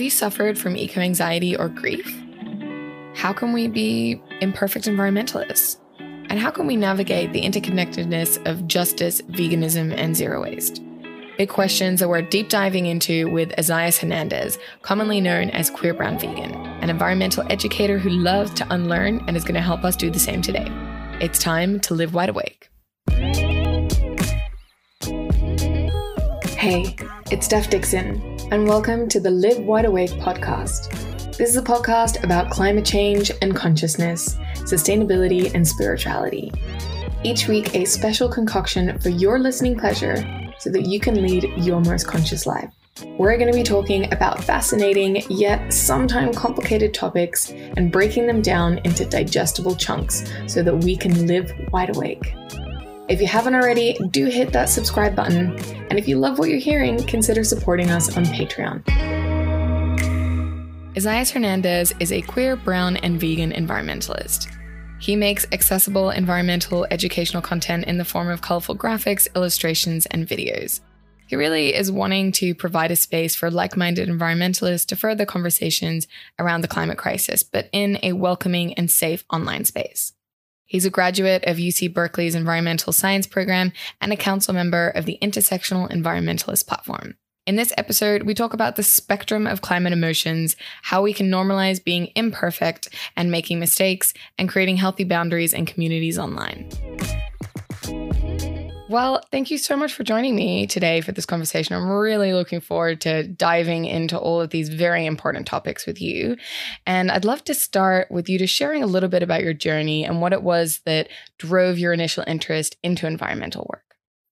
Have you suffered from eco anxiety or grief? How can we be imperfect environmentalists? And how can we navigate the interconnectedness of justice, veganism, and zero waste? Big questions that we're deep diving into with Isaias Hernandez, commonly known as Queer Brown Vegan, an environmental educator who loves to unlearn and is going to help us do the same today. It's time to live wide awake. Hey, it's Steph Dixon, and welcome to the Live Wide Awake podcast. This is a podcast about climate change and consciousness, sustainability and spirituality. Each week, a special concoction for your listening pleasure so that you can lead your most conscious life. We're going to be talking about fascinating yet sometimes complicated topics and breaking them down into digestible chunks so that we can live wide awake. If you haven't already, do hit that subscribe button. And if you love what you're hearing, consider supporting us on Patreon. Isaias Hernandez is a queer, brown, and vegan environmentalist. He makes accessible environmental educational content in the form of colorful graphics, illustrations, and videos. He really is wanting to provide a space for like minded environmentalists to further conversations around the climate crisis, but in a welcoming and safe online space. He's a graduate of UC Berkeley's Environmental Science Program and a council member of the Intersectional Environmentalist Platform. In this episode, we talk about the spectrum of climate emotions, how we can normalize being imperfect and making mistakes, and creating healthy boundaries and communities online. Well, thank you so much for joining me today for this conversation. I'm really looking forward to diving into all of these very important topics with you. And I'd love to start with you to sharing a little bit about your journey and what it was that drove your initial interest into environmental work.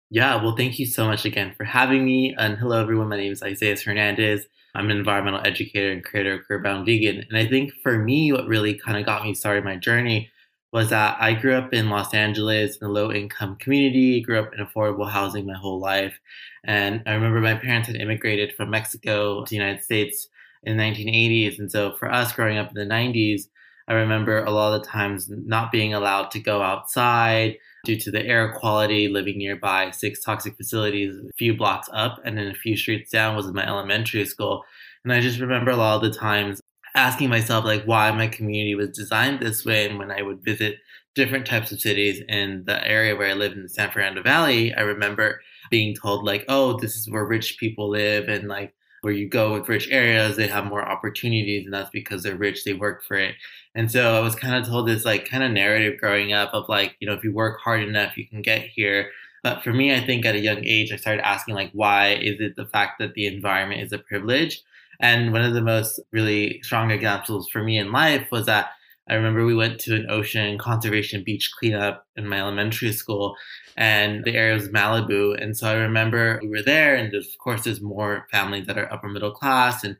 Yeah, well, thank you so much again for having me. And hello, everyone. My name is Isaias Hernandez. I'm an environmental educator and creator of Queer Brown Vegan. And I think for me, what really kind of got me started my journey was that I grew up in Los Angeles in a low income community, grew up in affordable housing my whole life. And I remember my parents had immigrated from Mexico to the United States in the 1980s. And so for us growing up in the 90s, I remember a lot of the times not being allowed to go outside due to the air quality, living nearby six toxic facilities a few blocks up and then a few streets down was my elementary school. And I just remember a lot of the times asking myself like why my community was designed this way and when i would visit different types of cities in the area where i lived in the san fernando valley i remember being told like oh this is where rich people live and like where you go with rich areas they have more opportunities and that's because they're rich they work for it. And so i was kind of told this like kind of narrative growing up of like you know if you work hard enough you can get here. But for me i think at a young age i started asking like why is it the fact that the environment is a privilege and one of the most really strong examples for me in life was that I remember we went to an ocean conservation beach cleanup in my elementary school, and the area was Malibu. And so I remember we were there, and of course, there's more families that are upper middle class and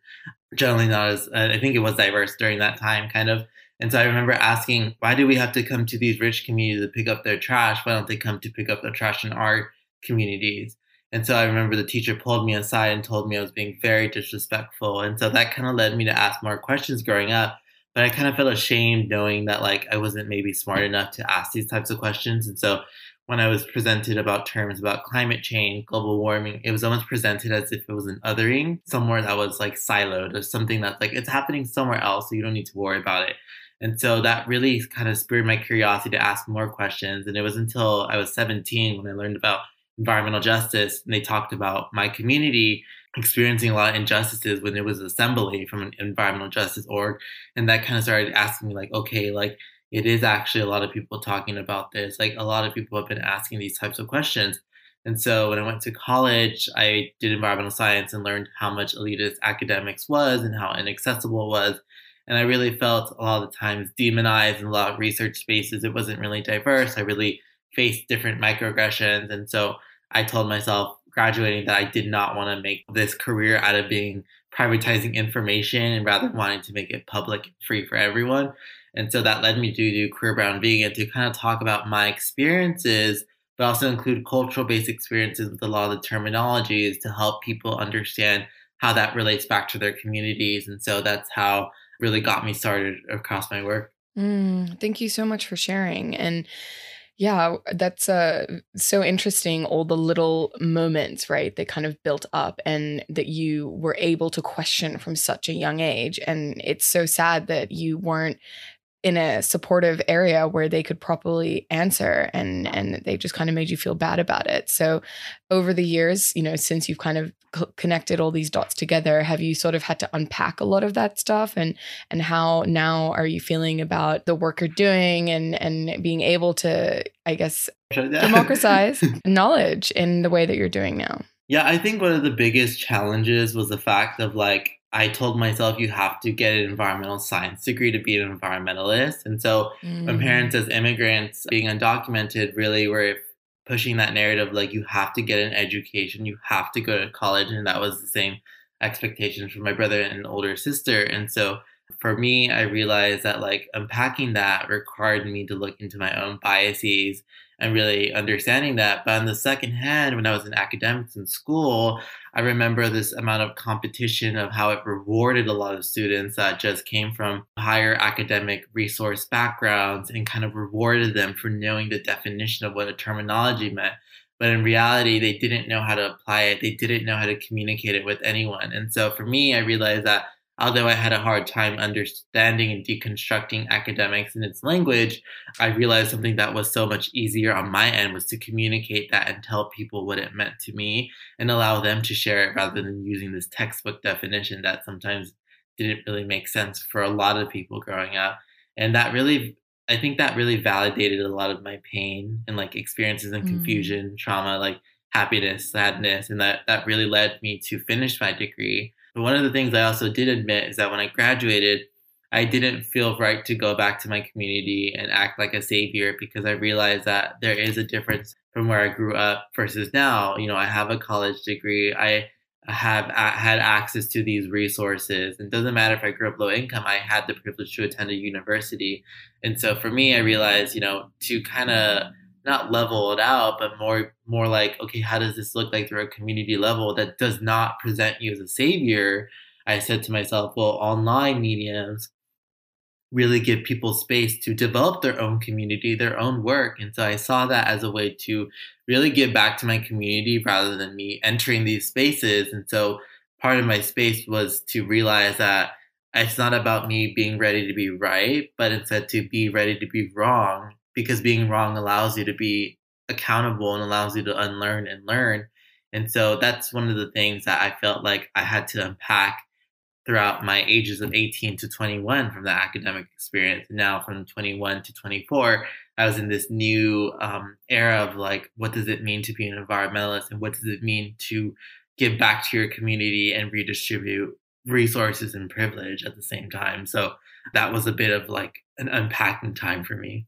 generally not as, uh, I think it was diverse during that time, kind of. And so I remember asking, why do we have to come to these rich communities to pick up their trash? Why don't they come to pick up their trash in our communities? And so I remember the teacher pulled me aside and told me I was being very disrespectful. And so that kind of led me to ask more questions growing up. But I kind of felt ashamed knowing that like I wasn't maybe smart enough to ask these types of questions. And so when I was presented about terms about climate change, global warming, it was almost presented as if it was an othering, somewhere that was like siloed or something that's like it's happening somewhere else, so you don't need to worry about it. And so that really kind of spurred my curiosity to ask more questions. And it was until I was 17 when I learned about environmental justice, and they talked about my community experiencing a lot of injustices when there was assembly from an environmental justice org. And that kind of started asking me, like, okay, like, it is actually a lot of people talking about this. Like, a lot of people have been asking these types of questions. And so when I went to college, I did environmental science and learned how much elitist academics was and how inaccessible it was. And I really felt a lot of the times demonized in a lot of research spaces. It wasn't really diverse. I really faced different microaggressions. And so I told myself graduating that I did not want to make this career out of being privatizing information and rather wanting to make it public free for everyone. And so that led me to do Queer Brown Vegan to kind of talk about my experiences, but also include cultural based experiences with a lot of the terminologies to help people understand how that relates back to their communities. And so that's how really got me started across my work. Mm, thank you so much for sharing. And Yeah, that's uh, so interesting. All the little moments, right, that kind of built up and that you were able to question from such a young age. And it's so sad that you weren't in a supportive area where they could properly answer and and they just kind of made you feel bad about it. So over the years you know since you've kind of connected all these dots together have you sort of had to unpack a lot of that stuff? And and how now are you feeling about the work you're doing and and being able to i guess democratize knowledge in the way that you're doing now? Yeah i think one of the biggest challenges was the fact of like I told myself you have to get an environmental science degree to be an environmentalist. And so mm. my parents as immigrants being undocumented really were pushing that narrative like you have to get an education, you have to go to college and that was the same expectations for my brother and older sister. And so for me, I realized that like unpacking that required me to look into my own biases and really understanding that. But on the second hand, when I was in academics in school, I remember this amount of competition of how it rewarded a lot of students that just came from higher academic resource backgrounds and kind of rewarded them for knowing the definition of what a terminology meant. But in reality, they didn't know how to apply it. They didn't know how to communicate it with anyone. And so for me, I realized that although I had a hard time understanding and deconstructing academics and its language, I realized something that was so much easier on my end was to communicate that and tell people what it meant to me and allow them to share it rather than using this textbook definition that sometimes didn't really make sense for a lot of people growing up. And that really I think that really validated a lot of my pain and like experiences and mm. confusion, mm. trauma, like happiness, sadness, and that that really led me to finish my degree but one of the things I also did admit is that when I graduated, I didn't feel right to go back to my community and act like a savior because I realized that there is a difference from where I grew up versus now. You know, I have a college degree. I have had access to these resources. It doesn't matter if I grew up low income, I had the privilege to attend a university. And so for me, I realized, you know, to kind of not level it out, but more more like, okay, how does this look like through a community level that does not present you as a savior? I said to myself, well, online mediums really give people space to develop their own community, their own work. And so I saw that as a way to really give back to my community rather than me entering these spaces. And so part of my space was to realize that it's not about me being ready to be right, but instead to be ready to be wrong because being wrong allows you to be accountable and allows you to unlearn and learn. And so that's one of the things that I felt like I had to unpack throughout my ages of 18 to 21 from the academic experience. Now, from 21 to 24, I was in this new um, era of like, what does it mean to be an environmentalist and what does it mean to give back to your community and redistribute resources and privilege at the same time? So that was a bit of like an unpacking time for me.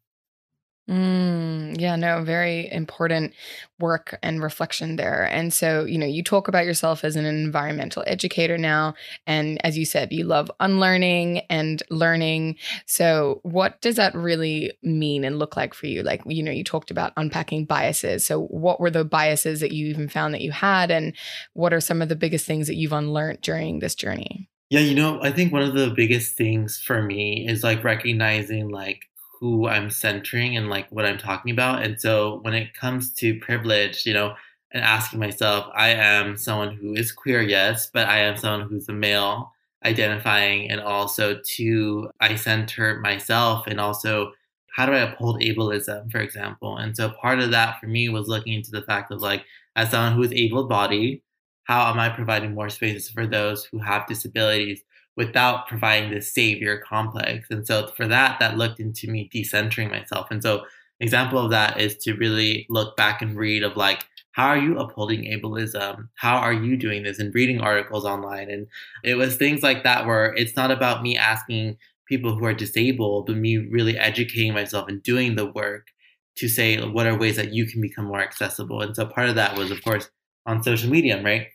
Mm, yeah, no, very important work and reflection there. And so, you know, you talk about yourself as an environmental educator now. And as you said, you love unlearning and learning. So, what does that really mean and look like for you? Like, you know, you talked about unpacking biases. So, what were the biases that you even found that you had? And what are some of the biggest things that you've unlearned during this journey? Yeah, you know, I think one of the biggest things for me is like recognizing like who I'm centering and like what I'm talking about. And so when it comes to privilege, you know, and asking myself, I am someone who is queer, yes, but I am someone who's a male identifying and also to I center myself and also how do I uphold ableism, for example? And so part of that for me was looking into the fact of like, as someone who is able bodied, how am I providing more spaces for those who have disabilities without providing this savior complex. And so for that, that looked into me decentering myself. And so example of that is to really look back and read of like, how are you upholding ableism? How are you doing this? And reading articles online. And it was things like that where it's not about me asking people who are disabled, but me really educating myself and doing the work to say what are ways that you can become more accessible. And so part of that was, of course, on social media, right?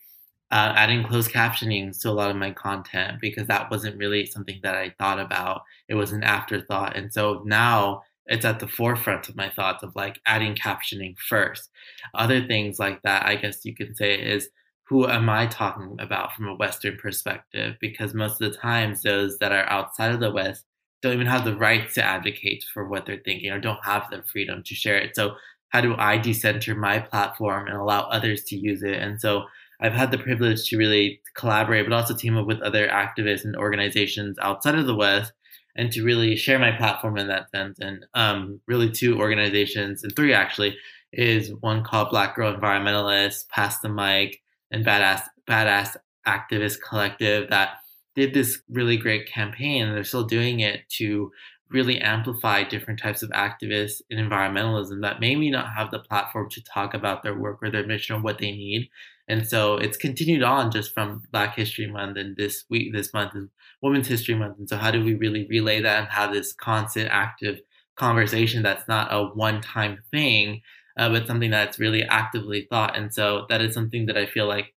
Uh, adding closed captioning to a lot of my content because that wasn't really something that I thought about. It was an afterthought. And so now it's at the forefront of my thoughts of like adding captioning first. Other things like that, I guess you could say, is who am I talking about from a Western perspective? Because most of the times, those that are outside of the West don't even have the rights to advocate for what they're thinking or don't have the freedom to share it. So how do I decenter my platform and allow others to use it? And so I've had the privilege to really collaborate, but also team up with other activists and organizations outside of the West and to really share my platform in that sense. And um, really, two organizations, and three actually, is one called Black Girl Environmentalist, Pass the Mic, and Badass Badass Activist Collective that did this really great campaign. And they're still doing it to really amplify different types of activists in environmentalism that maybe not have the platform to talk about their work or their mission or what they need. And so it's continued on just from Black History Month and this week, this month is Women's History Month. And so how do we really relay that and have this constant active conversation that's not a one-time thing, uh, but something that's really actively thought. And so that is something that I feel like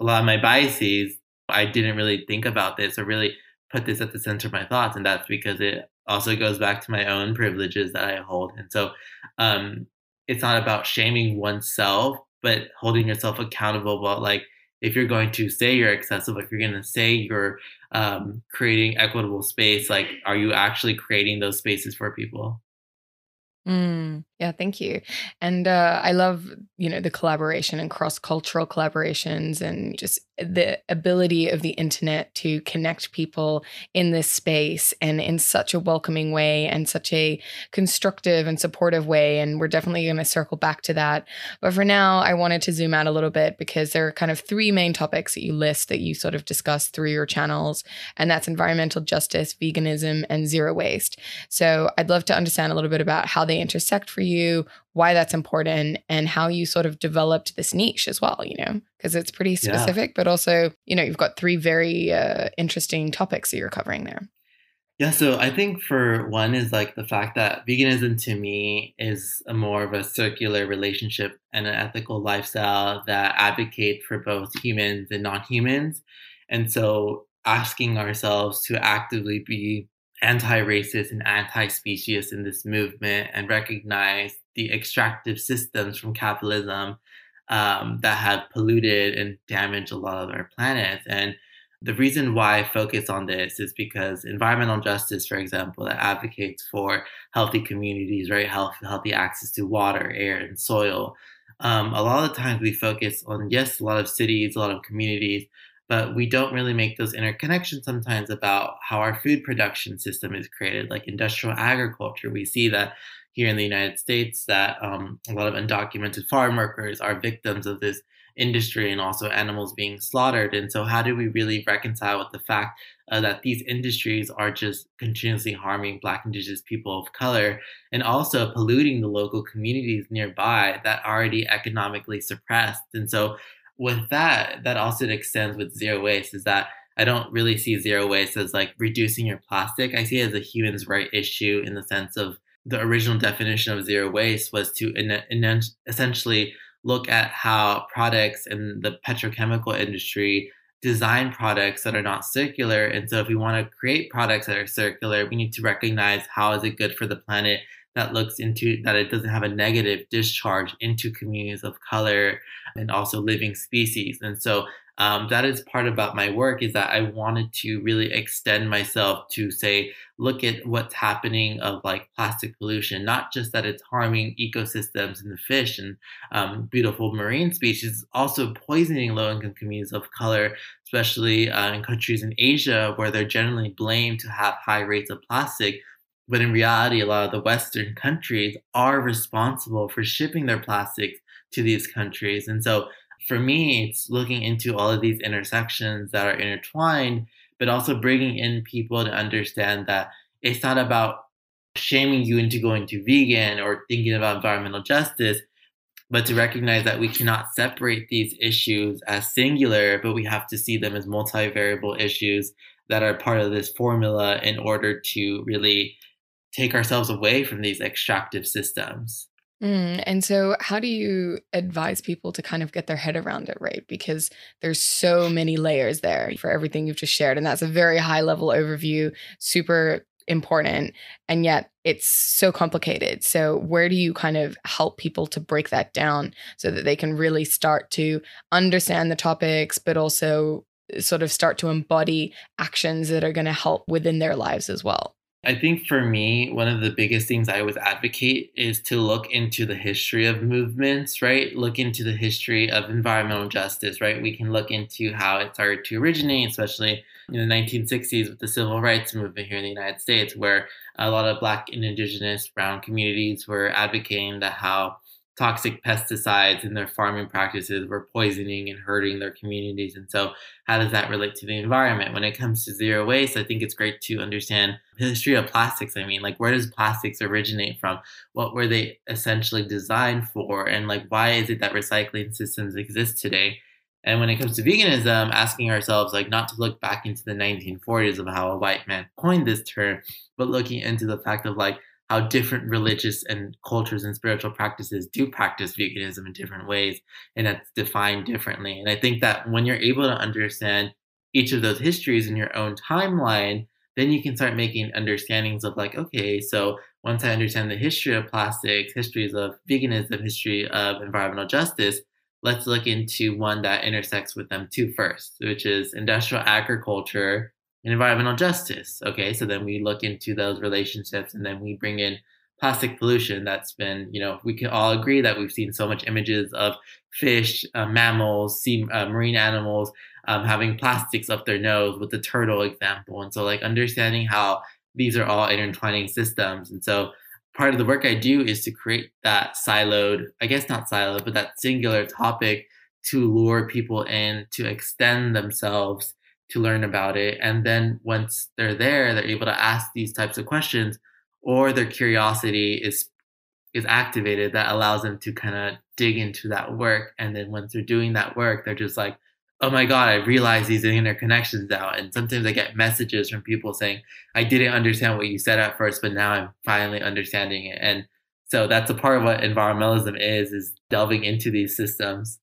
a lot of my biases, I didn't really think about this or really put this at the center of my thoughts. And that's because it also goes back to my own privileges that I hold. And so um, it's not about shaming oneself, but holding yourself accountable about like, if you're going to say you're accessible, if you're going to say you're um, creating equitable space, like, are you actually creating those spaces for people? Mm, yeah, thank you. And uh, I love, you know, the collaboration and cross cultural collaborations and just the ability of the internet to connect people in this space and in such a welcoming way and such a constructive and supportive way. And we're definitely going to circle back to that. But for now, I wanted to zoom out a little bit because there are kind of three main topics that you list that you sort of discuss through your channels, and that's environmental justice, veganism, and zero waste. So I'd love to understand a little bit about how they intersect for you, why that's important, and how you sort of developed this niche as well, you know, because it's pretty specific, yeah. but also, you know, you've got three very uh, interesting topics that you're covering there. Yeah, so I think for one is like the fact that veganism to me is a more of a circular relationship and an ethical lifestyle that advocate for both humans and non-humans. And so asking ourselves to actively be anti-racist and anti-speciesist in this movement and recognize the extractive systems from capitalism um, that have polluted and damaged a lot of our planet. And the reason why I focus on this is because environmental justice, for example, that advocates for healthy communities, right, healthy, healthy access to water, air, and soil. Um, a lot of times we focus on yes, a lot of cities, a lot of communities, but we don't really make those interconnections sometimes about how our food production system is created, like industrial agriculture. We see that here in the United States that um, a lot of undocumented farm workers are victims of this industry and also animals being slaughtered. And so, how do we really reconcile with the fact uh, that these industries are just continuously harming Black, Indigenous people of color and also polluting the local communities nearby that are already economically suppressed? And so, with that, that also extends with zero waste is that I don't really see zero waste as like reducing your plastic. I see it as a human's right issue in the sense of the original definition of zero waste was to in, in essentially look at how products in the petrochemical industry design products that are not circular. And so if we want to create products that are circular, we need to recognize how is it good for the planet that looks into that it doesn't have a negative discharge into communities of color and also living species. And so um, that is part about my work is that I wanted to really extend myself to say, look at what's happening of like plastic pollution, not just that it's harming ecosystems and the fish and um, beautiful marine species, also poisoning low income communities of color, especially uh, in countries in Asia where they're generally blamed to have high rates of plastic. But in reality, a lot of the Western countries are responsible for shipping their plastics to these countries. And so for me, it's looking into all of these intersections that are intertwined, but also bringing in people to understand that it's not about shaming you into going to vegan or thinking about environmental justice, but to recognize that we cannot separate these issues as singular, but we have to see them as multivariable issues that are part of this formula in order to really take ourselves away from these extractive systems. Mm, and so, how do you advise people to kind of get their head around it, right? Because there's so many layers there for everything you've just shared. And that's a very high level overview, super important. And yet, it's so complicated. So, where do you kind of help people to break that down so that they can really start to understand the topics, but also sort of start to embody actions that are going to help within their lives as well? I think for me, one of the biggest things I always advocate is to look into the history of movements, right? Look into the history of environmental justice, right? We can look into how it started to originate, especially in the 1960s with the civil rights movement here in the United States, where a lot of Black and Indigenous brown communities were advocating that how toxic pesticides in their farming practices were poisoning and hurting their communities. And so, how does that relate to the environment? When it comes to zero waste, I think it's great to understand the history of plastics. I mean, like, where does plastics originate from? What were they essentially designed for? And, like, why is it that recycling systems exist today? And when it comes to veganism, asking ourselves, like, not to look back into the 1940s of how a white man coined this term, but looking into the fact of, like, how different religious and cultures and spiritual practices do practice veganism in different ways and that's defined differently. And i think that when you're able to understand each of those histories in your own timeline then you can start making understandings of like okay so once i understand the history of plastics histories of veganism history of environmental justice let's look into one that intersects with them too first which is industrial agriculture and environmental justice. Okay, so then we look into those relationships and then we bring in plastic pollution that's been, you know, we can all agree that we've seen so much images of fish, uh, mammals, sea, uh, marine animals um, having plastics up their nose with the turtle example. And so, like, understanding how these are all intertwining systems. And so, part of the work I do is to create that siloed, I guess not siloed, but that singular topic to lure people in to extend themselves to learn about it. And then once they're there, they're able to ask these types of questions or their curiosity is is activated that allows them to kind of dig into that work. And then once they're doing that work, they're just like, oh my God, I realize these interconnections now. And sometimes I get messages from people saying, I didn't understand what you said at first, but now I'm finally understanding it. And so that's a part of what environmentalism is, is delving into these systems.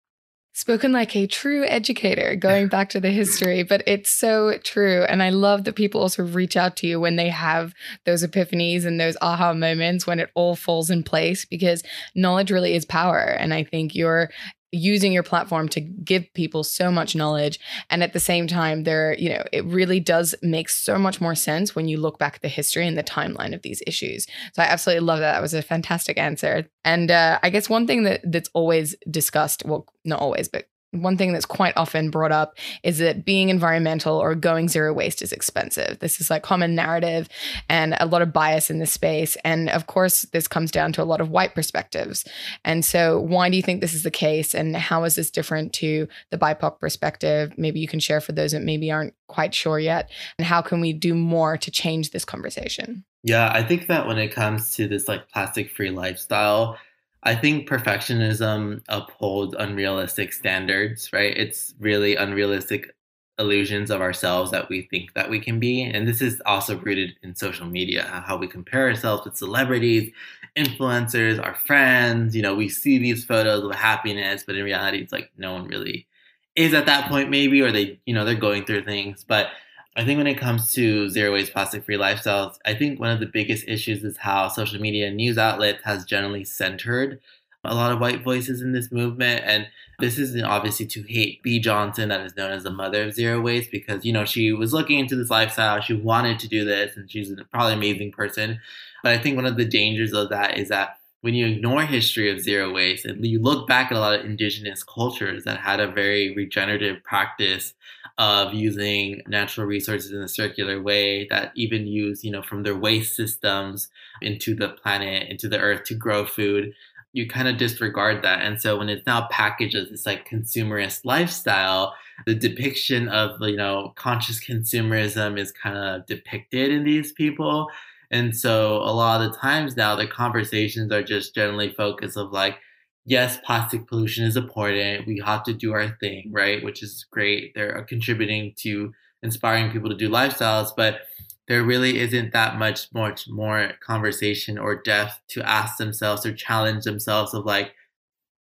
Spoken like a true educator, going back to the history, but it's so true. And I love that people also reach out to you when they have those epiphanies and those aha moments when it all falls in place because knowledge really is power. And I think you're using your platform to give people so much knowledge. And at the same time there you know it really does make so much more sense when you look back at the history and the timeline of these issues. So i absolutely love that. That was a fantastic answer. And uh, i guess one thing that that's always discussed well not always but one thing that's quite often brought up is that being environmental or going zero waste is expensive. This is like common narrative and a lot of bias in this space. And of course, this comes down to a lot of white perspectives. And so, why do you think this is the case? And how is this different to the BIPOC perspective? Maybe you can share for those that maybe aren't quite sure yet. And how can we do more to change this conversation? Yeah, I think that when it comes to this like plastic free lifestyle, I think perfectionism upholds unrealistic standards, right? It's really unrealistic illusions of ourselves that we think that we can be. And this is also rooted in social media, how we compare ourselves with celebrities, influencers, our friends. You know, we see these photos of happiness, but in reality, it's like no one really is at that point, maybe, or they, you know, they're going through things. But I think when it comes to zero waste plastic free lifestyles, I think one of the biggest issues is how social media and news outlets has generally centered a lot of white voices in this movement. And this is obviously to hate Bea Johnson, that is known as the mother of zero waste, because, you know, she was looking into this lifestyle. She wanted to do this, and she's probably an amazing person. But I think one of the dangers of that is that when you ignore history of zero waste and you look back at a lot of indigenous cultures that had a very regenerative practice of using natural resources in a circular way that even use, you know, from their waste systems into the planet, into the earth to grow food, you kind of disregard that. And so when it's now packaged as this like consumerist lifestyle, the depiction of, you know, conscious consumerism is kind of depicted in these people. And so a lot of the times now the conversations are just generally focused of like, yes, plastic pollution is important. We have to do our thing, right? Which is great. They're uh, contributing to inspiring people to do lifestyles, but there really isn't that much much more conversation or depth to ask themselves or challenge themselves of like,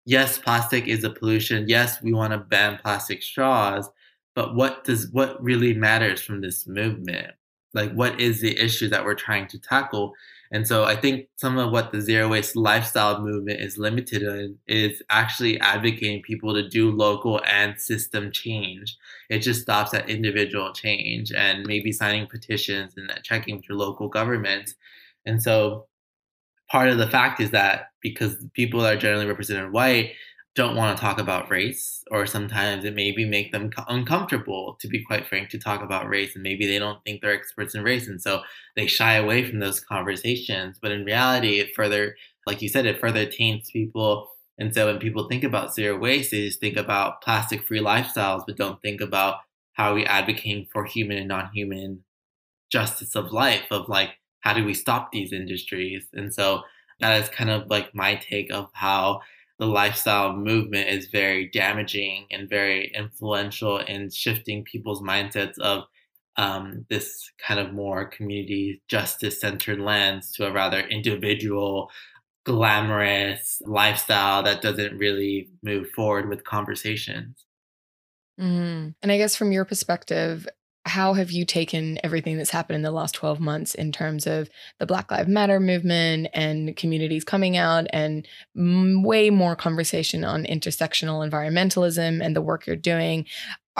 yes, plastic is a pollution. Yes, we want to ban plastic straws, but what does what really matters from this movement? like what is the issue that we're trying to tackle and so i think some of what the zero waste lifestyle movement is limited in is actually advocating people to do local and system change. It just stops at individual change and maybe signing petitions and checking with your local government. And so part of the fact is that because people that are generally represented white don't want to talk about race, or sometimes it maybe make them uncomfortable, to be quite frank, to talk about race, and maybe they don't think they're experts in race, and so they shy away from those conversations. But in reality, it further, like you said, it further taints people. And so when people think about zero waste, they just think about plastic-free lifestyles, but don't think about how we advocating for human and non-human justice of life, of like how do we stop these industries? And so that is kind of like my take of how the lifestyle movement is very damaging and very influential in shifting people's mindsets of um, this kind of more community justice centered lens to a rather individual, glamorous lifestyle that doesn't really move forward with conversations. Mm-hmm. And I guess from your perspective, how have you taken everything that's happened in the last 12 months in terms of the Black Lives Matter movement and communities coming out and way more conversation on intersectional environmentalism and the work you're doing?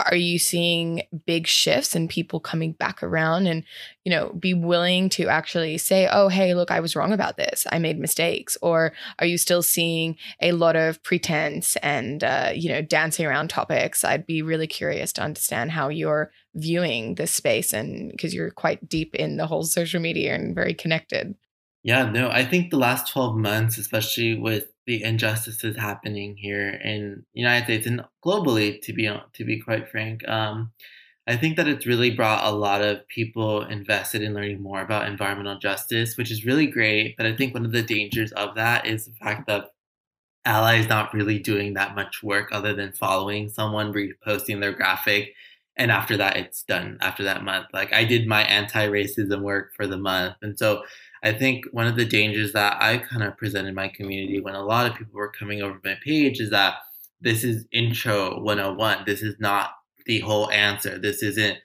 Are you seeing big shifts and people coming back around and, you know, be willing to actually say, oh, hey, look, I was wrong about this. I made mistakes. Or are you still seeing a lot of pretense and, uh, you know, dancing around topics? I'd be really curious to understand how you're viewing this space and because you're quite deep in the whole social media and very connected. Yeah, no, I think the last 12 months, especially with the injustices happening here in the United States and globally, to be to be quite frank, um, I think that it's really brought a lot of people invested in learning more about environmental justice, which is really great. But I think one of the dangers of that is the fact that allies not really doing that much work other than following someone, reposting their graphic, and after that it's done after that month like i did my anti-racism work for the month and so i think one of the dangers that i kind of presented my community when a lot of people were coming over my page is that this is intro 101 this is not the whole answer. This isn't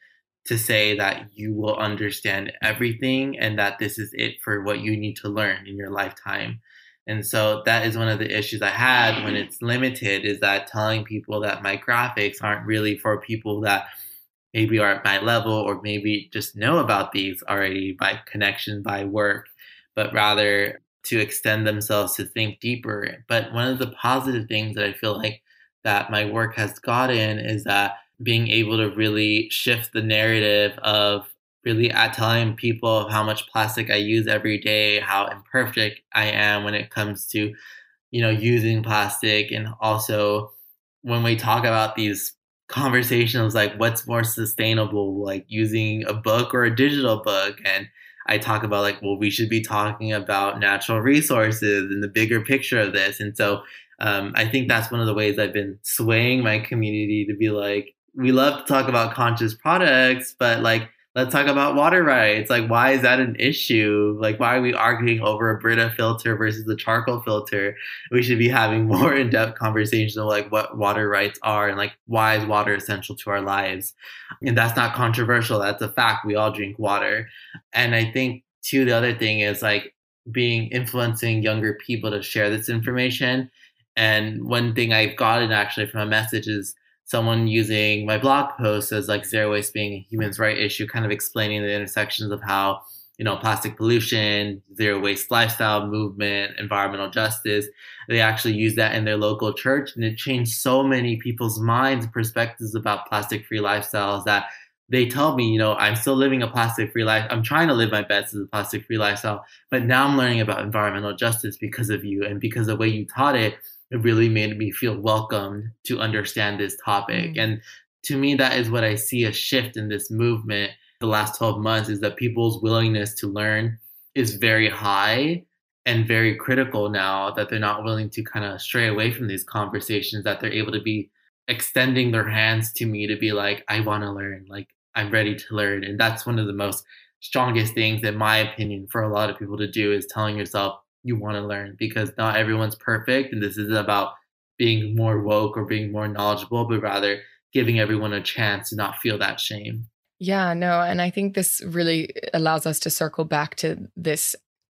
to say that you will understand everything and that this is it for what you need to learn in your lifetime. And so that is one of the issues I had when it's limited is that telling people that my graphics aren't really for people that maybe are at my level or maybe just know about these already by connection, by work, but rather to extend themselves to think deeper. But one of the positive things that I feel like that my work has gotten is that being able to really shift the narrative of really at telling people how much plastic I use every day, how imperfect I am when it comes to, you know, using plastic, and also when we talk about these conversations like what's more sustainable, like using a book or a digital book, and I talk about like, well, we should be talking about natural resources and the bigger picture of this, and so um, I think that's one of the ways I've been swaying my community to be like, we love to talk about conscious products, but like let's talk about water rights. Like, why is that an issue? Like, why are we arguing over a Brita filter versus a charcoal filter? We should be having more in depth conversations of like what water rights are and like why is water essential to our lives. And that's not controversial. That's a fact. We all drink water. And I think, too, the other thing is like being influencing younger people to share this information. And one thing I've gotten actually from a message is someone using my blog post as like zero waste being a human's right issue, kind of explaining the intersections of how you know plastic pollution, zero waste lifestyle movement, environmental justice. They actually use that in their local church, and it changed so many people's minds, perspectives about plastic-free lifestyles that they tell me, you know, I'm still living a plastic-free life. I'm trying to live my best as a plastic-free lifestyle, but now I'm learning about environmental justice because of you and because the way you taught it it really made me feel welcomed to understand this topic. Mm. And to me, that is what I see a shift in this movement the last 12 months is that people's willingness to learn is very high and very critical now that they're not willing to kind of stray away from these conversations, that they're able to be extending their hands to me to be like, I want to learn, like, I'm ready to learn. And that's one of the most strongest things, in my opinion, for a lot of people to do is telling yourself, you want to learn because not everyone's perfect and this isn't about being more woke or being more knowledgeable but rather giving everyone a chance to not feel that shame. Yeah, no, and I think this really uh, allows us to circle back to this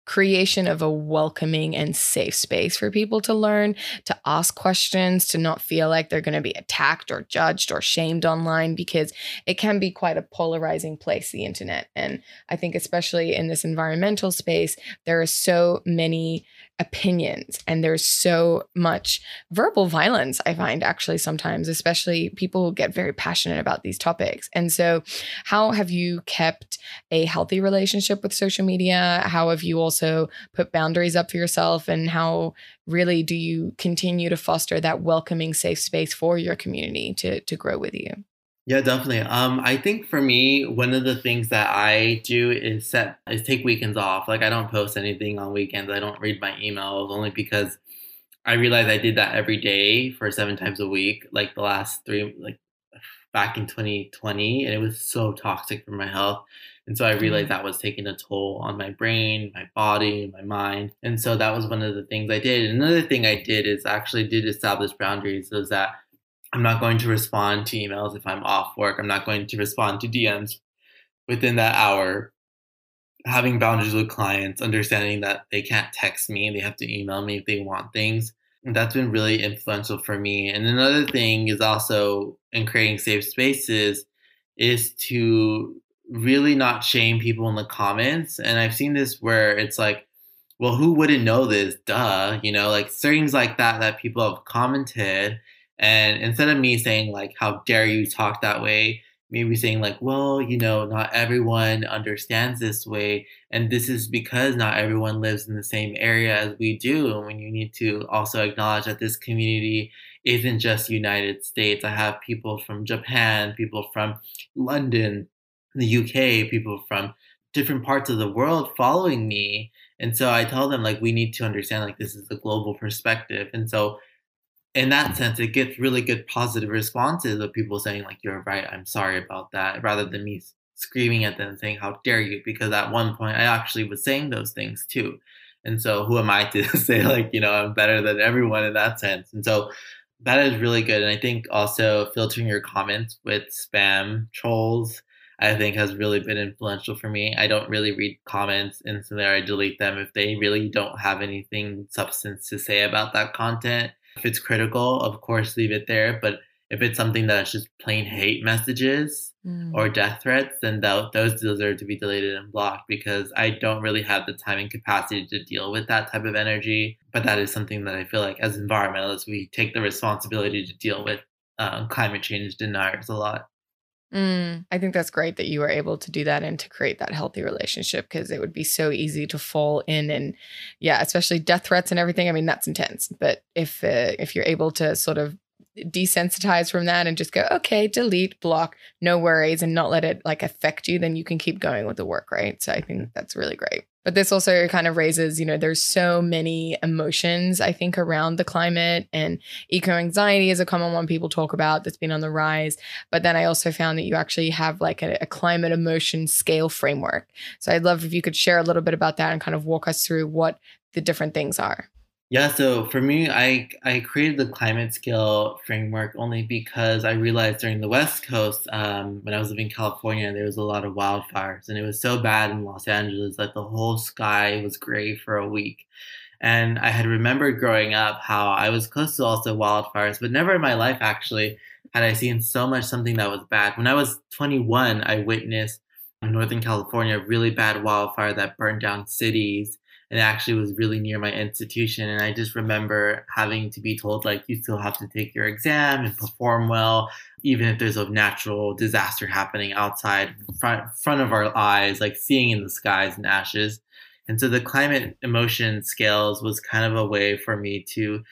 creation of a welcoming and safe space for people to learn, to ask questions, to not feel like they're going to be attacked or judged or shamed online because it can be quite a polarizing place, the internet. And I think, especially in this environmental space, there are so many opinions and there's so much verbal violence i find actually sometimes especially people get very passionate about these topics. And so how have you kept a healthy relationship with social media? How have you also put boundaries up for yourself? And how really do you continue to foster that welcoming safe space for your community to to grow with you yeah, definitely. Um, I think for me, one of the things that I do is set is take weekends off. Like I don't post anything on weekends. I don't read my emails only because I realized I did that every day for seven times a week, like the last three, like back in 2020, and it was so toxic for my health. And so I realized mm-hmm. that was taking a toll on my brain, my body, my mind. And so that was one of the things I did. Another thing I did is actually did establish boundaries. Was that I'm not going to respond to emails if I'm off work. I'm not going to respond to DMs within that hour. Having boundaries with clients, understanding that they can't text me, they have to email me if they want things. And that's been really influential for me. And another thing is also in creating safe spaces is to really not shame people in the comments. And I've seen this where it's like, well, who wouldn't know this? Duh. You know, like things like that that people have commented and instead of me saying like, "How dare you talk that way," maybe saying like, "Well, you know, not everyone understands this way, and this is because not everyone lives in the same area as we do." And when you need to also acknowledge that this community isn't just United States. I have people from Japan, people from London, the UK, people from different parts of the world following me. And so I tell them like we need to understand like this is the global perspective. And so in that sense, it gets really good positive responses of people saying like, "You're right. I'm sorry about that," rather than me screaming at them saying, "How dare you?" Because at one point, I actually was saying those things too, and so who am I to say like, you know, I'm better than everyone in that sense? And so that is really good. And I think also filtering your comments with spam trolls. I think has really been influential for me. I don't really read comments instantly or I delete them if they really don't have anything substance to say about that content. If it's critical, of course, leave it there. But if it's something that's just plain hate messages mm. or death threats, then th- those deserve to be deleted and blocked because I don't really have the time and capacity to deal with that type of energy. But that is something that I feel like as environmentalists, we take the responsibility to deal with uh, climate change deniers a lot. Mm, I think that's great that you were able to do that and to create that healthy relationship because it would be so easy to fall in and yeah, especially death threats and everything. I mean, that's intense. But if uh, if you're able to sort of desensitize from that and just go, okay, delete, block, no worries, and not let it like affect you, then you can keep going with the work, right? So I think that's really great. But this also kind of raises, you know, there's so many emotions, I think, around the climate and eco anxiety is a common one people talk about that's been on the rise. But then I also found that you actually have like a, a climate emotion scale framework. So I'd love if you could share a little bit about that and kind of walk us through what the different things are. Yeah, so for me, I I created the climate scale framework only because I realized during the West Coast, um, when I was living in California, there was a lot of wildfires, and it was so bad in Los Angeles that the whole sky was gray for a week. And I had remembered growing up how I was close to also wildfires, but never in my life actually had I seen so much something that was bad. When I was 21, I witnessed in Northern California a really bad wildfire that burned down cities and actually was really near my institution. And I just remember having to be told, like, you still have to take your exam and perform well, even if there's a natural disaster happening outside, front, front of our eyes, like seeing in the skies and ashes. And so the climate emotion scales was kind of a way for me to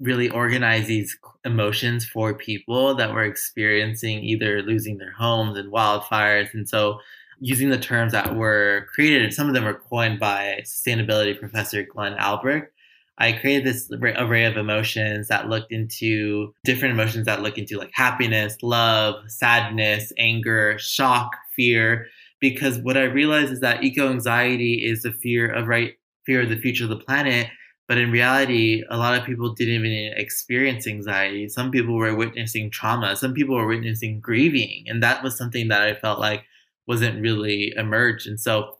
really organize these emotions for people that were experiencing either losing their homes and wildfires. And so using the terms that were created, and some of them were coined by sustainability professor Glenn Albrecht. I created this array of emotions that looked into different emotions that look into like happiness, love, sadness, anger, shock, fear. Because what I realized is that eco anxiety is the fear of right fear of the future of the planet, But in reality, a lot of people didn't even experience anxiety. Some people were witnessing trauma. Some people were witnessing grieving. And that was something that I felt like wasn't really emerged. And so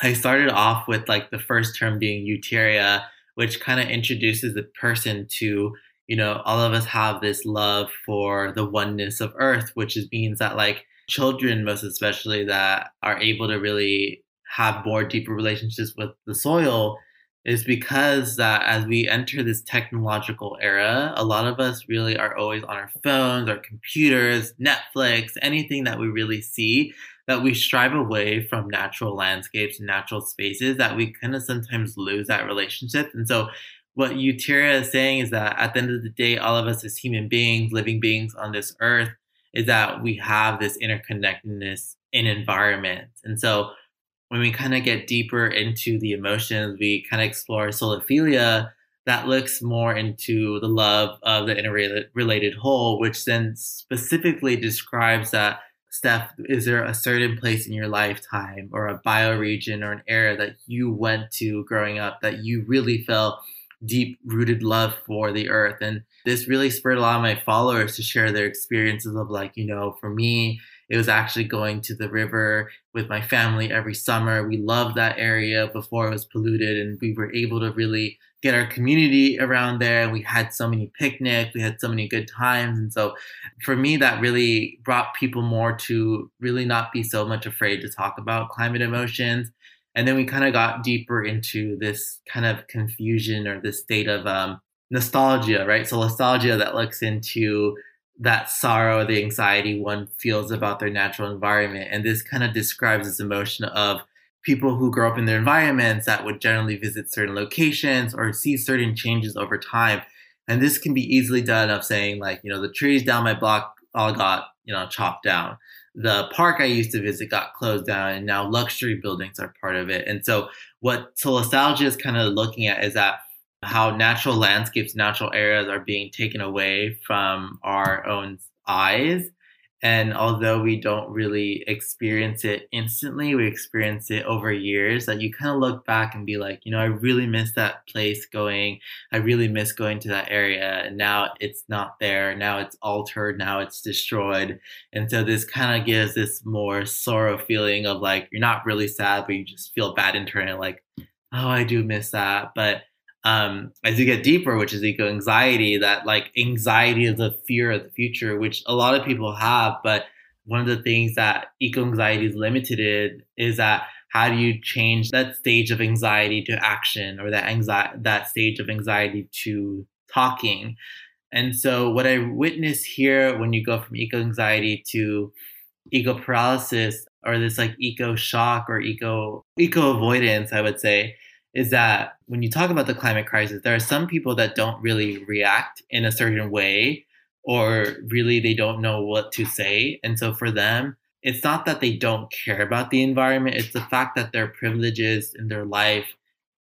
I started off with like the first term being eutierria, which kind of introduces the person to, you know, all of us have this love for the oneness of earth, which is, means that like children, most especially, that are able to really have more deeper relationships with the soil is because that as we enter this technological era, a lot of us really are always on our phones, our computers, Netflix, anything that we really see, that we strive away from natural landscapes and natural spaces, that we kind of sometimes lose that relationship. And so, what eutierria is saying is that at the end of the day, all of us as human beings, living beings on this earth, is that we have this interconnectedness in environments. And so, when we kind of get deeper into the emotions, we kind of explore soliphilia that looks more into the love of the interrelated whole, which then specifically describes that Steph, is there a certain place in your lifetime or a bioregion or an area that you went to growing up that you really felt deep rooted love for the earth? And this really spurred a lot of my followers to share their experiences of like, you know, for me, it was actually going to the river with my family every summer. We loved that area before it was polluted, and we were able to really get our community around there. And we had so many picnics, we had so many good times. And so for me, that really brought people more to really not be so much afraid to talk about climate emotions. And then we kind of got deeper into this kind of confusion or this state of um, nostalgia, right? So nostalgia that looks into that sorrow, the anxiety one feels about their natural environment. And this kind of describes this emotion of people who grow up in their environments that would generally visit certain locations or see certain changes over time. And this can be easily done of saying, like, you know, the trees down my block all got, you know, chopped down. The park I used to visit got closed down, and now luxury buildings are part of it. And so, what Solastalgia is kind of looking at is that how natural landscapes, natural areas are being taken away from our own eyes. And although we don't really experience it instantly, we experience it over years that you kind of look back and be like, you know, I really miss that place going. I really miss going to that area. And now it's not there. Now it's altered. Now it's destroyed. And so this kind of gives this more sorrow feeling of like, you're not really sad, but you just feel bad internally, like, oh, I do miss that. But um, as you get deeper, which is eco anxiety, that like anxiety is a fear of the future, which a lot of people have. But one of the things that eco anxiety is limited in is that how do you change that stage of anxiety to action or that anxiety that stage of anxiety to talking and so what i witness here when you go from eco anxiety to eco paralysis or this like eco shock or eco eco avoidance i would say is that when you talk about the climate crisis, there are some people that don't really react in a certain way or really they don't know what to say. And so for them, it's not that they don't care about the environment, it's the fact that their privileges in their life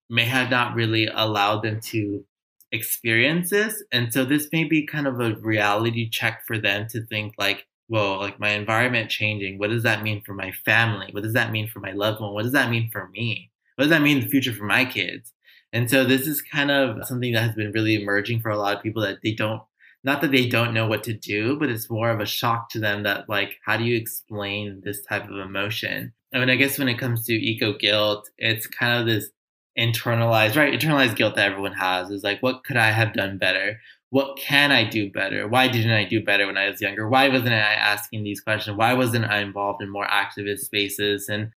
may have not really allowed them to experience this. And so this may be kind of a reality check for them to think like, whoa, like my environment changing, what does that mean for my family? What does that mean for my loved one? What does that mean for me? What does that mean in the future for my kids? And so this is kind of something that has been really emerging for a lot of people that they don't not that they don't know what to do, but it's more of a shock to them that like how do you explain this type of emotion? I mean, I guess when it comes to eco guilt, it's kind of this internalized, right? Internalized guilt that everyone has is like, what could I have done better? What can I do better? Why didn't I do better when I was younger? Why wasn't I asking these questions? Why wasn't I involved in more activist spaces? And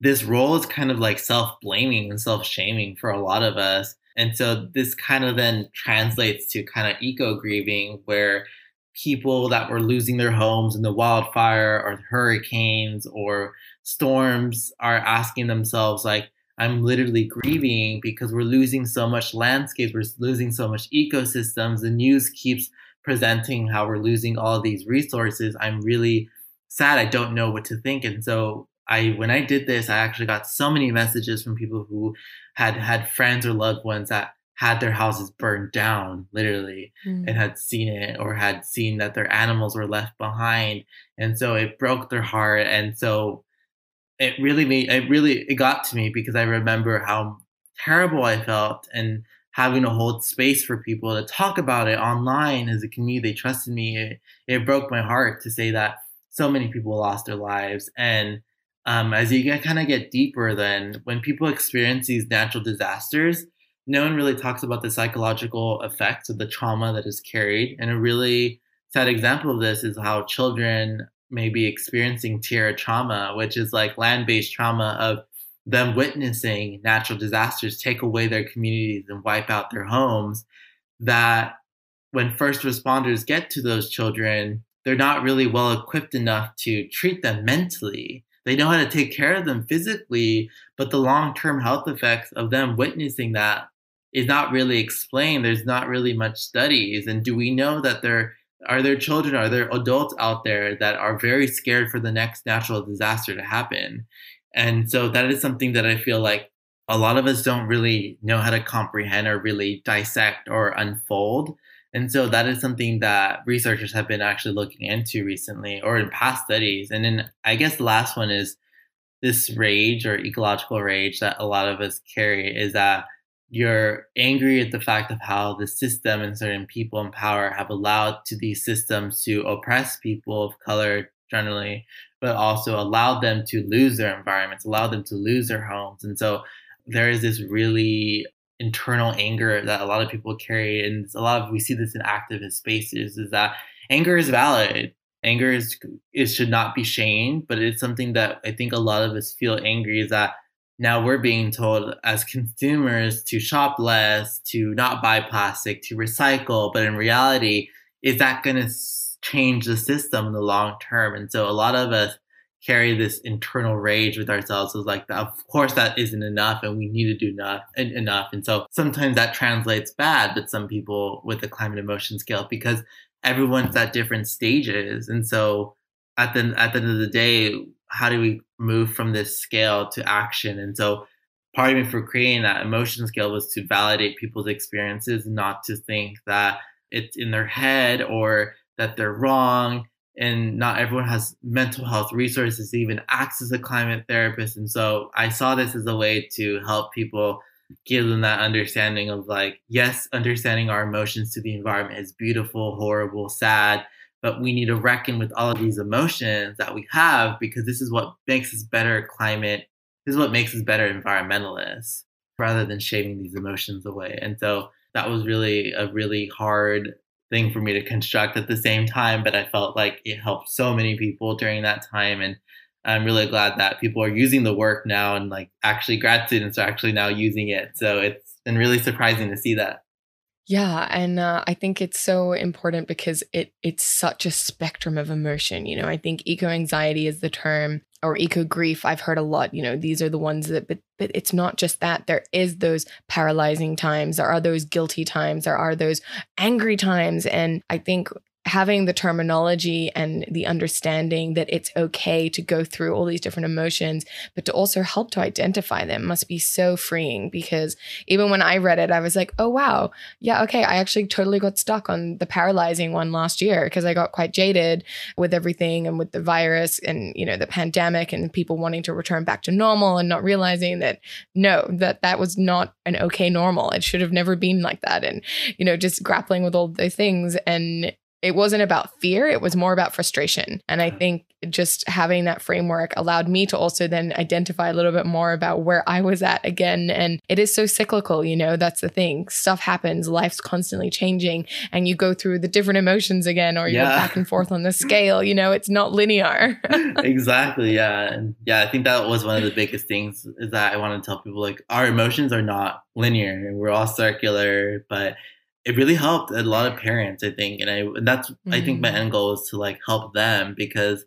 this role is kind of like self blaming and self shaming for a lot of us. And so this kind of then translates to kind of eco grieving, where people that were losing their homes in the wildfire or hurricanes or storms are asking themselves, like, I'm literally grieving because we're losing so much landscape, we're losing so much ecosystems. The news keeps presenting how we're losing all these resources. I'm really sad. I don't know what to think. And so I when I did this, I actually got so many messages from people who had had friends or loved ones that had their houses burned down literally mm. and had seen it or had seen that their animals were left behind and so it broke their heart and so it really made it really it got to me because i remember how terrible i felt and having to hold space for people to talk about it online as a community. They trusted me. It, it broke my heart to say that so many people lost their lives. And um, as you kind of get deeper, then when people experience these natural disasters, no one really talks about the psychological effects of the trauma that is carried. And a really sad example of this is how children may be experiencing tierra trauma, which is like land based trauma of them witnessing natural disasters take away their communities and wipe out their homes. That when first responders get to those children, they're not really well equipped enough to treat them mentally. They know how to take care of them physically, but the long term health effects of them witnessing that is not really explained. There's not really much studies. And do we know that there are there children, are there adults out there that are very scared for the next natural disaster to happen? And so that is something that I feel like a lot of us don't really know how to comprehend or really dissect or unfold. And so that is something that researchers have been actually looking into recently or in past studies. And then I guess the last one is this rage or ecological rage that a lot of us carry is that you're angry at the fact of how the system and certain people in power have allowed to these systems to oppress people of color generally, but also allowed them to lose their environments, allowed them to lose their homes. And so there is this really internal anger that a lot of people carry and a lot of we see this in activist spaces is that anger is valid. Anger is it should not be shamed but it's something that i think a lot of us feel angry is that now we're being told as consumers to shop less to not buy plastic to recycle but in reality is that going to change the system in the long term? And so a lot of us carry this internal rage with ourselves was like of course that isn't enough and we need to do enough and enough. And so sometimes that translates bad but some people with the climate emotion scale because everyone's at different stages. And so at the at the end of the day how do we move from this scale to action? And so part of me for creating that emotion scale was to validate people's experiences not to think that it's in their head or that they're wrong and not everyone has mental health resources to even access a climate therapist. And so I saw this as a way to help people give them that understanding of like, yes, understanding our emotions to the environment is beautiful, horrible, sad, but we need to reckon with all of these emotions that we have because this is what makes us better climate. This is what makes us better environmentalists rather than shaving these emotions away. And so that was really a really hard thing for me to construct at the same time, but I felt like it helped so many people during that time. And I'm really glad that people are using the work now and like actually grad students are actually now using it. So it's been really surprising to see that. Yeah, and uh, I think it's so important because it it's such a spectrum of emotion. You know, I think eco anxiety is the term or eco grief i've heard a lot you know these are the ones that but but it's not just that there is those paralyzing times there are those guilty times there are those angry times and i think having the terminology and the understanding that it's okay to go through all these different emotions, but to also help to identify them must be so freeing because even when I read it, I was like, oh, wow. Yeah, okay. I actually totally got stuck on the paralyzing one last year because I got quite jaded with everything and with the virus and, you know, the pandemic and people wanting to return back to normal and not realizing that no, that that was not an okay normal. It should have never been like that. And, you know, just grappling with all the things and it wasn't about fear, it was more about frustration. And I mm. think just having that framework allowed me to also then identify a little bit more about where I was at again. And it is so cyclical, you know, that's the thing. Stuff happens, life's constantly changing, and you go through the different emotions again, or you yeah. go back and forth on the scale, you know, it's not linear. exactly. Yeah. And yeah, I think that was one of the biggest things is that I want to tell people like our emotions are not linear. We're all circular, but it really helped a lot of parents, I think, and I and that's mm-hmm. I think my mm. end goal is to like help them because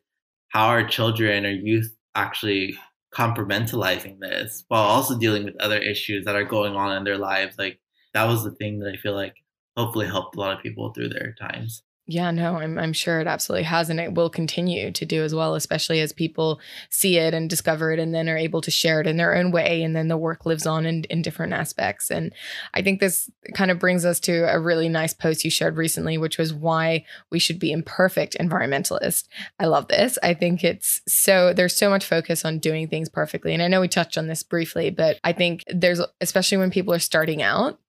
how are children or youth actually compartmentalizing this while also dealing with other issues that are going on in their lives? Like that was the thing that I feel like hopefully helped a lot of people through their times. Yeah, no, I'm I'm sure it absolutely has and it will continue to do as well, especially as people see it and discover it and then are able to share it in their own way and then the work lives on in, in different aspects. And I think this kind of brings us to a really nice post you shared recently, which was why we should be imperfect environmentalists. I love this. I think it's so there's so much focus on doing things perfectly. And I know we touched on this briefly, but I think there's especially when people are starting out,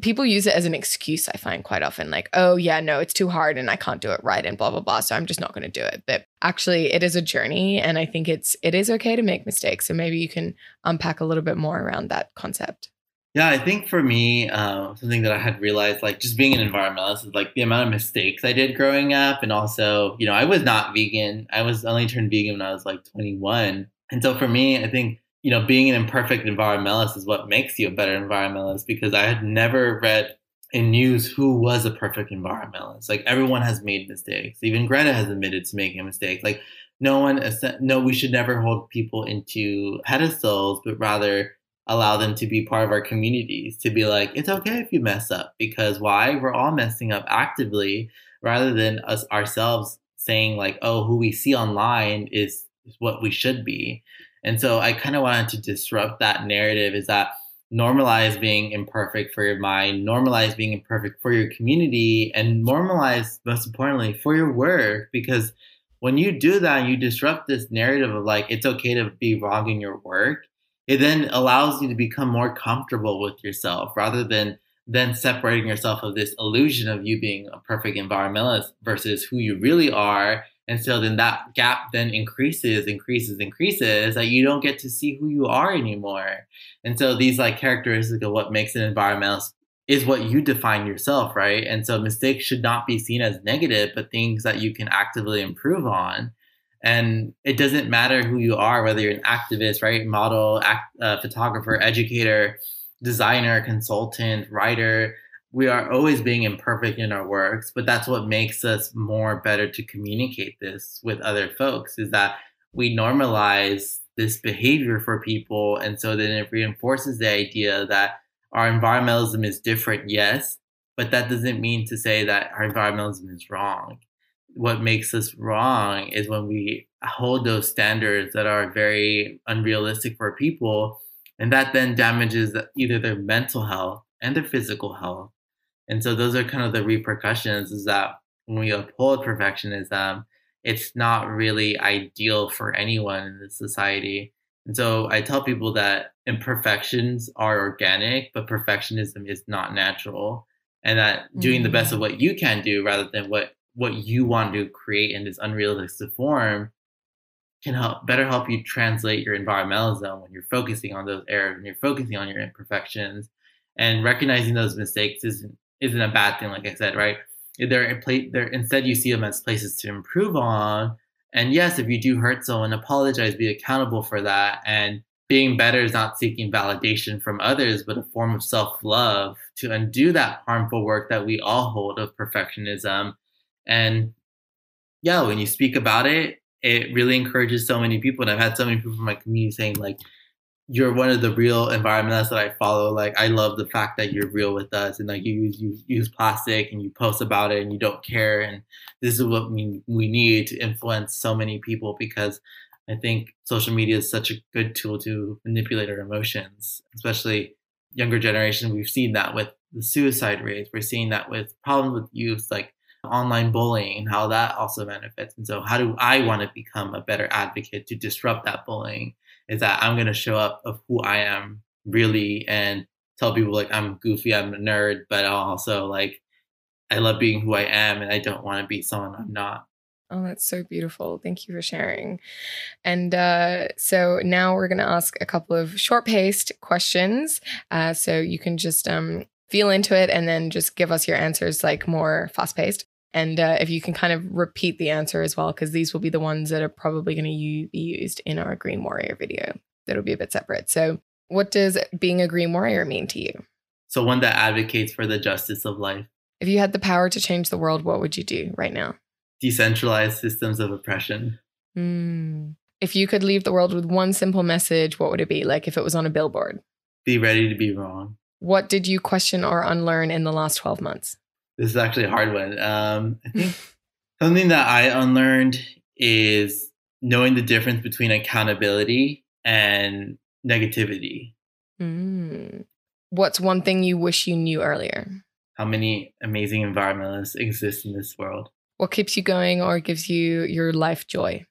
people use it as an excuse, I find quite often, like, oh, yeah, no, it's too hard and I can't do it right and blah, blah, blah. So I'm just not going to do it. But actually, it is a journey. And I think it's, it is okay to make mistakes. So maybe you can unpack a little bit more around that concept. Yeah, I think for me, uh, something that I had realized, like just being an environmentalist, is like the amount of mistakes I did growing up. And also, you know, I was not vegan. I was only turned vegan when I was like 21. And so for me, I think, you know, being an imperfect environmentalist is what makes you a better environmentalist because I had never read in news who was a perfect environmentalist. Like everyone has made mistakes. Even Greta has admitted to making a mistake. Like no one, no, we should never hold people into pedestals, but rather allow them to be part of our communities to be like it's okay if you mess up because why we're all messing up actively rather than us ourselves saying like oh who we see online is, is what we should be and so i kind of wanted to disrupt that narrative is that normalize being imperfect for your mind normalize being imperfect for your community and normalize most importantly for your work because when you do that you disrupt this narrative of like it's okay to be wrong in your work it then allows you to become more comfortable with yourself rather than then separating yourself of this illusion of you being a perfect environmentalist versus who you really are. And so then that gap then increases, increases, increases that you don't get to see who you are anymore. And so these like characteristics of what makes an environmentalist is what you define yourself, right? And so mistakes should not be seen as negative, but things that you can actively improve on. And it doesn't matter who you are, whether you're an activist, right, model, act, uh, photographer, educator, designer, consultant, writer. We are always being imperfect in our works, but that's what makes us more better to communicate this with other folks is that we normalize this behavior for people. And so then it reinforces the idea that our environmentalism is different, yes, but that doesn't mean to say that our environmentalism is wrong what makes us wrong is when we hold those standards that are very unrealistic for people and that then damages either their mental health and their physical health and so those are kind of the repercussions is that when we uphold perfectionism it's not really ideal for anyone in the society and so i tell people that imperfections are organic but perfectionism is not natural and that doing mm-hmm. the best of mm. what you can do rather than what what you want to create in this unrealistic form can help better help you translate your environmentalism when you're focusing on those errors and you're focusing on your imperfections and recognizing those mistakes isn't isn't a bad thing like i said right? They're, they're instead you see them as places to improve on. And yes if you do hurt someone apologize be accountable for that. And being better is not seeking validation from others but a form of self-love to undo that harmful work that we all hold of perfectionism. And yeah, when you speak about it, it really encourages so many people. And I've had so many people from my community saying, like, you're one of the real environmentalists that I follow. Like, I love the fact that you're real with us and like you use, you use plastic and you post about it and you don't care. And this is what we, we need to influence so many people because I think social media is such a good tool to manipulate our emotions, especially younger generation. We've seen that with the suicide rates. We're seeing that with problems with youth. Like online bullying and how that also manifests. And so, how do I want to become a better advocate to disrupt that bullying? Is that I'm to show up of who I am really and tell people like I'm goofy, I'm a nerd, but I'll also like I love being who I am and I don't want to be someone I'm not. Oh, that's so beautiful. Thank you for sharing. And uh, so now we're going to ask a couple of short paced questions. Uh, so you can just um, feel into it and then just give us your answers like more fast paced. And uh, if you can kind of repeat the answer as well, because these will be the ones that are probably going to be used in our Green Warrior video. That'll be a bit separate. So, what does being a Green Warrior mean to you? So, one that advocates for the justice of life. If you had the power to change the world, what would you do right now? Decentralized systems of oppression. Mm. If you could leave the world with one simple message, what would it be? Like if it was on a billboard? Be ready to be wrong. What did you question or unlearn in the last 12 months? This is actually a hard one. Um, I think something that I unlearned is knowing the difference between accountability and negativity. Mm. What's one thing you wish you knew earlier? How many amazing environmentalists exist in this world? What keeps you going or gives you your life joy?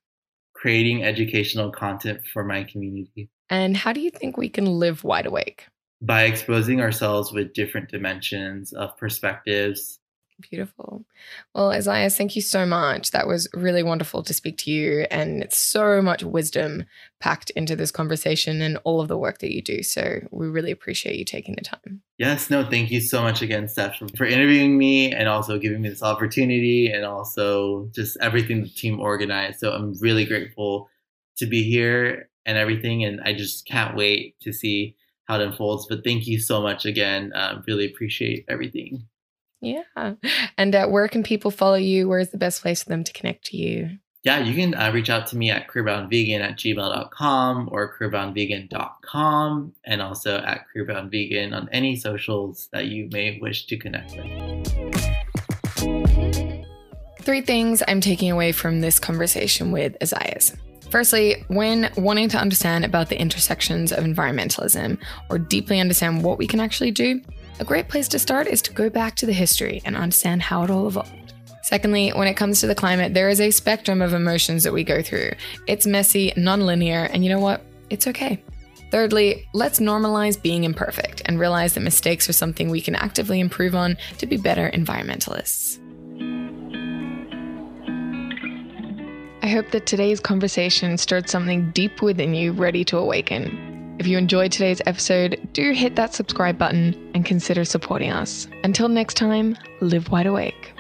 Creating educational content for my community. And how do you think we can live wide awake? By exposing ourselves with different dimensions of perspectives Beautiful. Well, Isaiah, thank you so much. That was really wonderful to speak to you. And it's so much wisdom packed into this conversation and all of the work that you do. So we really appreciate you taking the time. Yes, no, thank you so much again, Steph, for interviewing me and also giving me this opportunity and also just everything the team organized. So I'm really grateful to be here and everything. And I just can't wait to see how it unfolds. But thank you so much again. Uh, really appreciate everything. Yeah. And uh, where can people follow you? Where's the best place for them to connect to you? Yeah, you can uh, reach out to me at queerbrownvegan at gmail.com or queerbrownvegan.com and also at queerbrownvegan on any socials that you may wish to connect with. Three things I'm taking away from this conversation with Isaias. Firstly, when wanting to understand about the intersections of environmentalism or deeply understand what we can actually do, a great place to start is to go back to the history and understand how it all evolved. Secondly, when it comes to the climate, there is a spectrum of emotions that we go through. It's messy, non-linear, and you know what? It's okay. Thirdly, let's normalize being imperfect and realize that mistakes are something we can actively improve on to be better environmentalists. I hope that today's conversation stirred something deep within you ready to awaken. If you enjoyed today's episode, do hit that subscribe button and consider supporting us. Until next time, live wide awake.